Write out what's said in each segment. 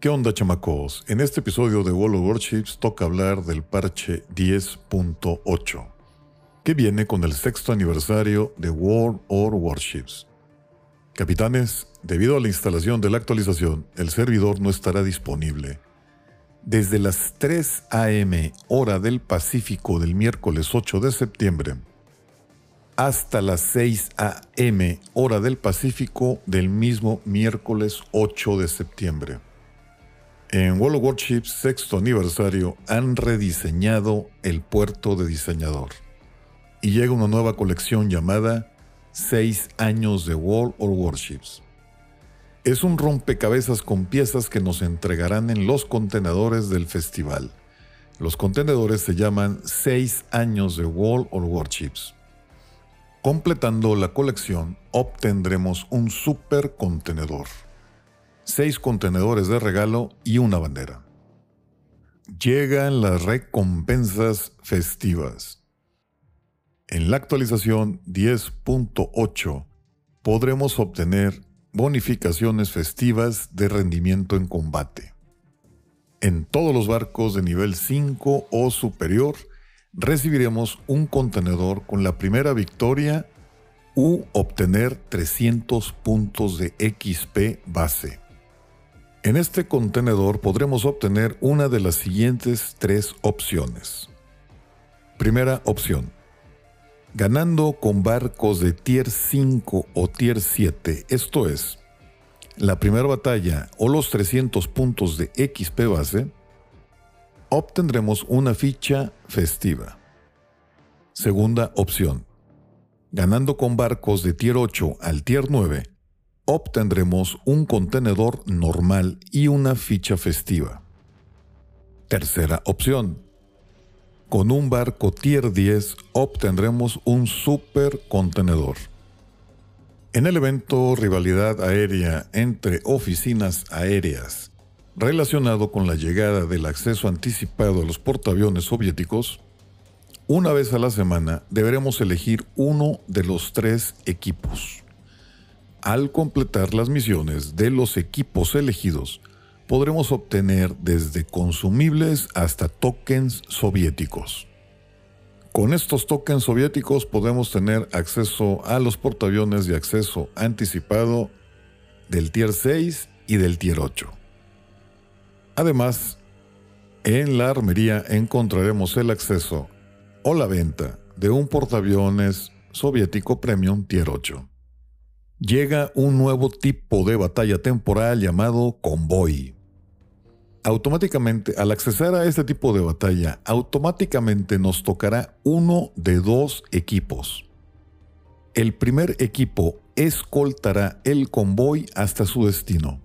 ¿Qué onda chamacos? En este episodio de World of Warships toca hablar del parche 10.8, que viene con el sexto aniversario de World of Warships. Capitanes, debido a la instalación de la actualización, el servidor no estará disponible. Desde las 3 am hora del Pacífico del miércoles 8 de septiembre hasta las 6 am hora del Pacífico del mismo miércoles 8 de septiembre. En World of Warships sexto aniversario han rediseñado el puerto de diseñador. Y llega una nueva colección llamada 6 años de World of Warships. Es un rompecabezas con piezas que nos entregarán en los contenedores del festival. Los contenedores se llaman 6 años de World of Warships. Completando la colección, obtendremos un super contenedor seis contenedores de regalo y una bandera. Llegan las recompensas festivas. En la actualización 10.8 podremos obtener bonificaciones festivas de rendimiento en combate. En todos los barcos de nivel 5 o superior recibiremos un contenedor con la primera victoria u obtener 300 puntos de XP base. En este contenedor podremos obtener una de las siguientes tres opciones. Primera opción. Ganando con barcos de tier 5 o tier 7, esto es, la primera batalla o los 300 puntos de XP base, obtendremos una ficha festiva. Segunda opción. Ganando con barcos de tier 8 al tier 9, obtendremos un contenedor normal y una ficha festiva. Tercera opción. Con un barco Tier 10 obtendremos un super contenedor. En el evento Rivalidad Aérea entre oficinas aéreas, relacionado con la llegada del acceso anticipado a los portaaviones soviéticos, una vez a la semana deberemos elegir uno de los tres equipos. Al completar las misiones de los equipos elegidos, podremos obtener desde consumibles hasta tokens soviéticos. Con estos tokens soviéticos podemos tener acceso a los portaaviones de acceso anticipado del Tier 6 y del Tier 8. Además, en la armería encontraremos el acceso o la venta de un portaaviones soviético Premium Tier 8 llega un nuevo tipo de batalla temporal llamado convoy. Automáticamente, al accesar a este tipo de batalla, automáticamente nos tocará uno de dos equipos. El primer equipo escoltará el convoy hasta su destino.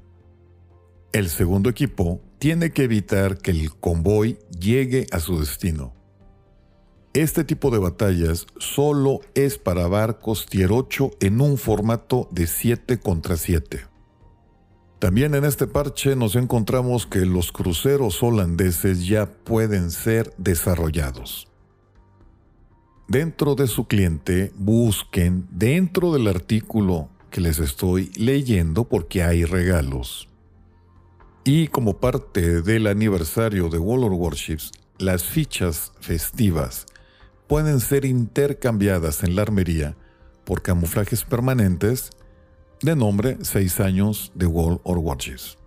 El segundo equipo tiene que evitar que el convoy llegue a su destino. Este tipo de batallas solo es para barcos tier 8 en un formato de 7 contra 7. También en este parche nos encontramos que los cruceros holandeses ya pueden ser desarrollados. Dentro de su cliente busquen dentro del artículo que les estoy leyendo porque hay regalos. Y como parte del aniversario de World of Warships, las fichas festivas pueden ser intercambiadas en la armería por camuflajes permanentes de nombre 6 años de Wall or Watches,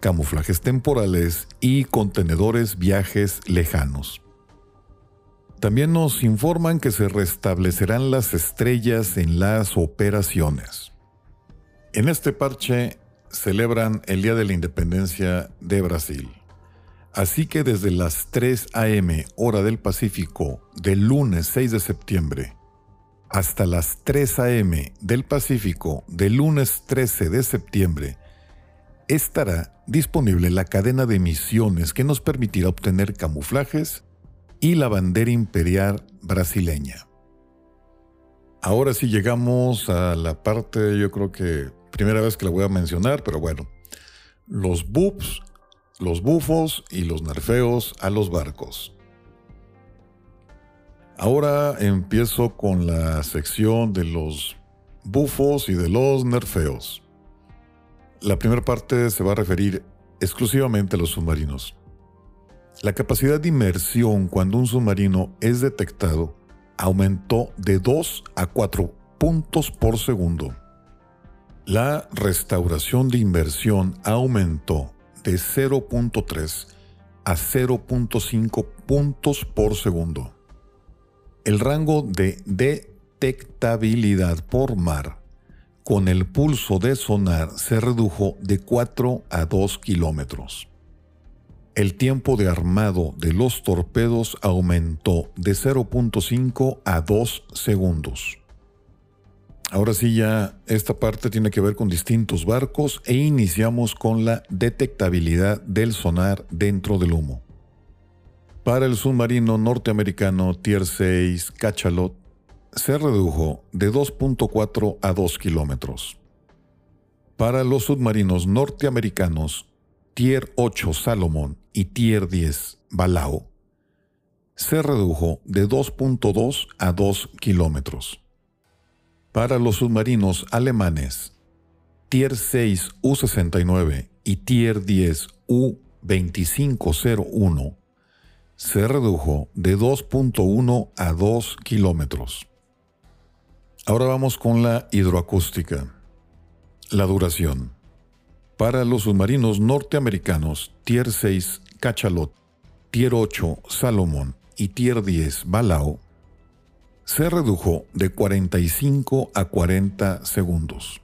camuflajes temporales y contenedores viajes lejanos. También nos informan que se restablecerán las estrellas en las operaciones. En este parche celebran el Día de la Independencia de Brasil. Así que desde las 3 a.m. hora del Pacífico del lunes 6 de septiembre hasta las 3 a.m. del Pacífico del lunes 13 de septiembre estará disponible la cadena de misiones que nos permitirá obtener camuflajes y la bandera imperial brasileña. Ahora sí llegamos a la parte, yo creo que primera vez que la voy a mencionar, pero bueno, los boobs los bufos y los nerfeos a los barcos. Ahora empiezo con la sección de los bufos y de los nerfeos. La primera parte se va a referir exclusivamente a los submarinos. La capacidad de inmersión cuando un submarino es detectado aumentó de 2 a 4 puntos por segundo. La restauración de inversión aumentó de 0.3 a 0.5 puntos por segundo. El rango de detectabilidad por mar con el pulso de sonar se redujo de 4 a 2 kilómetros. El tiempo de armado de los torpedos aumentó de 0.5 a 2 segundos. Ahora sí ya esta parte tiene que ver con distintos barcos e iniciamos con la detectabilidad del sonar dentro del humo. Para el submarino norteamericano Tier 6 Cachalot se redujo de 2.4 a 2 kilómetros. Para los submarinos norteamericanos Tier 8 Salomon y Tier 10 Balao se redujo de 2.2 a 2 kilómetros. Para los submarinos alemanes, Tier 6 U-69 y Tier 10 U-2501 se redujo de 2.1 a 2 kilómetros. Ahora vamos con la hidroacústica. La duración. Para los submarinos norteamericanos Tier 6 Cachalot, Tier 8 Salomon y Tier 10 Balao, se redujo de 45 a 40 segundos.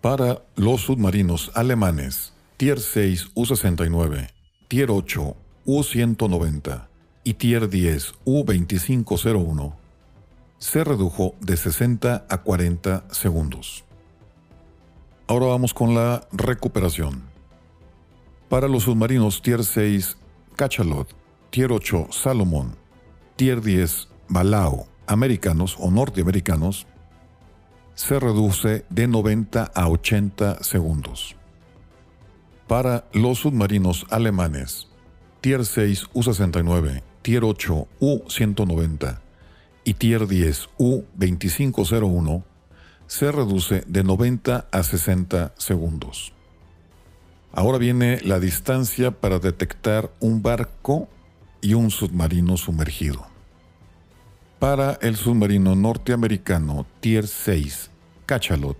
Para los submarinos alemanes, Tier 6 U-69, Tier 8 U-190 y Tier 10 U-2501, se redujo de 60 a 40 segundos. Ahora vamos con la recuperación. Para los submarinos Tier 6 Cachalot, Tier 8 Salomon, Tier 10 Balao, americanos o norteamericanos, se reduce de 90 a 80 segundos. Para los submarinos alemanes, Tier 6 U-69, Tier 8 U-190 y Tier 10 U-2501, se reduce de 90 a 60 segundos. Ahora viene la distancia para detectar un barco y un submarino sumergido. Para el submarino norteamericano Tier 6 Cachalot,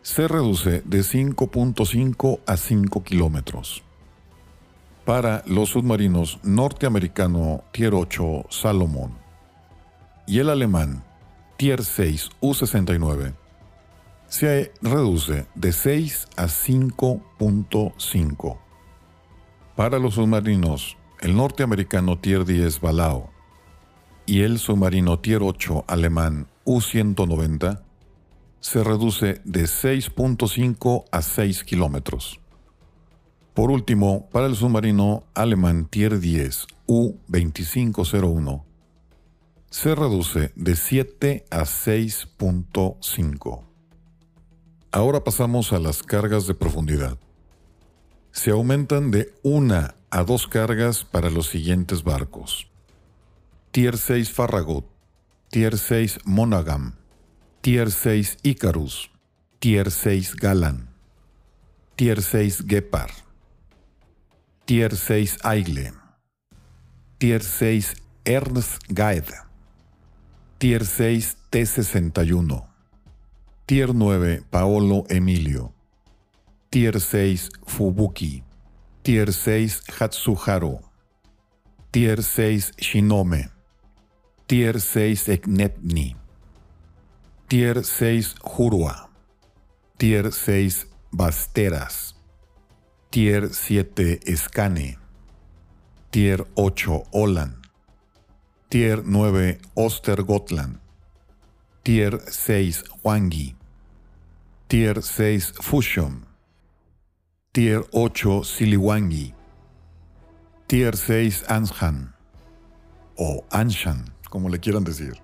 se reduce de 5.5 a 5 kilómetros. Para los submarinos norteamericano Tier 8 Salomon y el alemán Tier 6 U-69, se reduce de 6 a 5.5. Para los submarinos, el norteamericano Tier 10 Balao y el submarino Tier 8 alemán U-190 se reduce de 6.5 a 6 kilómetros. Por último, para el submarino alemán Tier 10 U-2501 se reduce de 7 a 6.5. Ahora pasamos a las cargas de profundidad. Se aumentan de una a dos cargas para los siguientes barcos. Tier 6 Farragut, Tier 6 Monaghan, Tier 6 Icarus, Tier 6 Galan, Tier 6 Gepard, Tier 6 Aigle, Tier 6 Ernst Gaed, Tier 6 T61, Tier 9 Paolo Emilio. Tier 6 Fubuki. Tier 6 Hatsuharu. Tier 6 Shinome. Tier 6 Eknetni. Tier 6 Jurua. Tier 6 Basteras. Tier 7 Escane. Tier 8 Olan. Tier 9 Ostergotland. Tier 6 Wangi. Tier 6 Fusion. Tier 8 Siliwangi. Tier 6 Anshan. O Anshan, como le quieran decir.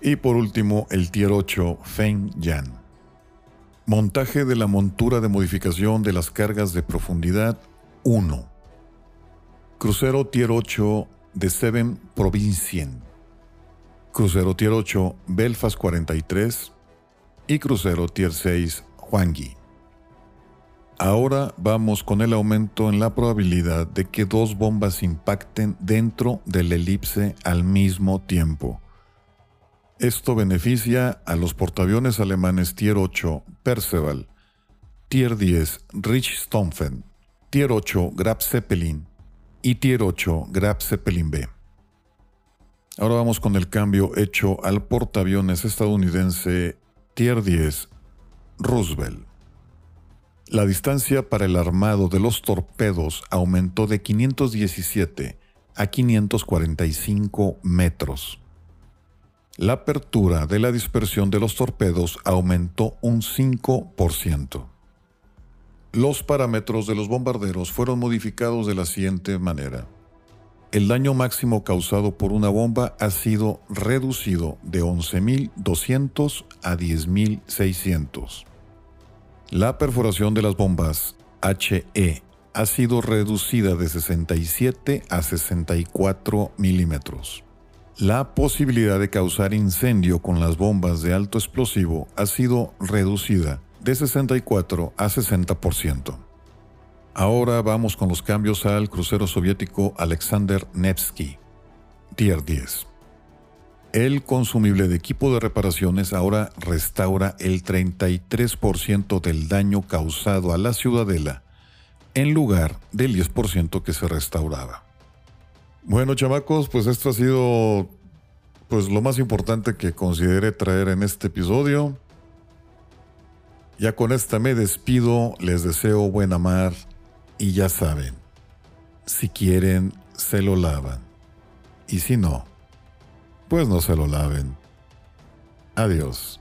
Y por último, el Tier 8 Feng Yan. Montaje de la montura de modificación de las cargas de profundidad 1. Crucero Tier 8 de Seven Provincien. Crucero Tier 8 Belfast 43 y crucero Tier 6 Huangui. Ahora vamos con el aumento en la probabilidad de que dos bombas impacten dentro del elipse al mismo tiempo. Esto beneficia a los portaaviones alemanes Tier 8 Perceval, Tier 10 Richthofen, Tier 8 Graf Zeppelin y Tier 8 Graf Zeppelin B. Ahora vamos con el cambio hecho al portaaviones estadounidense Tier 10 Roosevelt. La distancia para el armado de los torpedos aumentó de 517 a 545 metros. La apertura de la dispersión de los torpedos aumentó un 5%. Los parámetros de los bombarderos fueron modificados de la siguiente manera. El daño máximo causado por una bomba ha sido reducido de 11.200 a 10.600. La perforación de las bombas HE ha sido reducida de 67 a 64 milímetros. La posibilidad de causar incendio con las bombas de alto explosivo ha sido reducida de 64 a 60%. Ahora vamos con los cambios al crucero soviético Alexander Nevsky, Tier 10. El consumible de equipo de reparaciones ahora restaura el 33% del daño causado a la ciudadela en lugar del 10% que se restauraba. Bueno, chamacos, pues esto ha sido pues lo más importante que consideré traer en este episodio. Ya con esta me despido, les deseo buena mar y ya saben, si quieren se lo lavan y si no, pues no se lo laven. Adiós.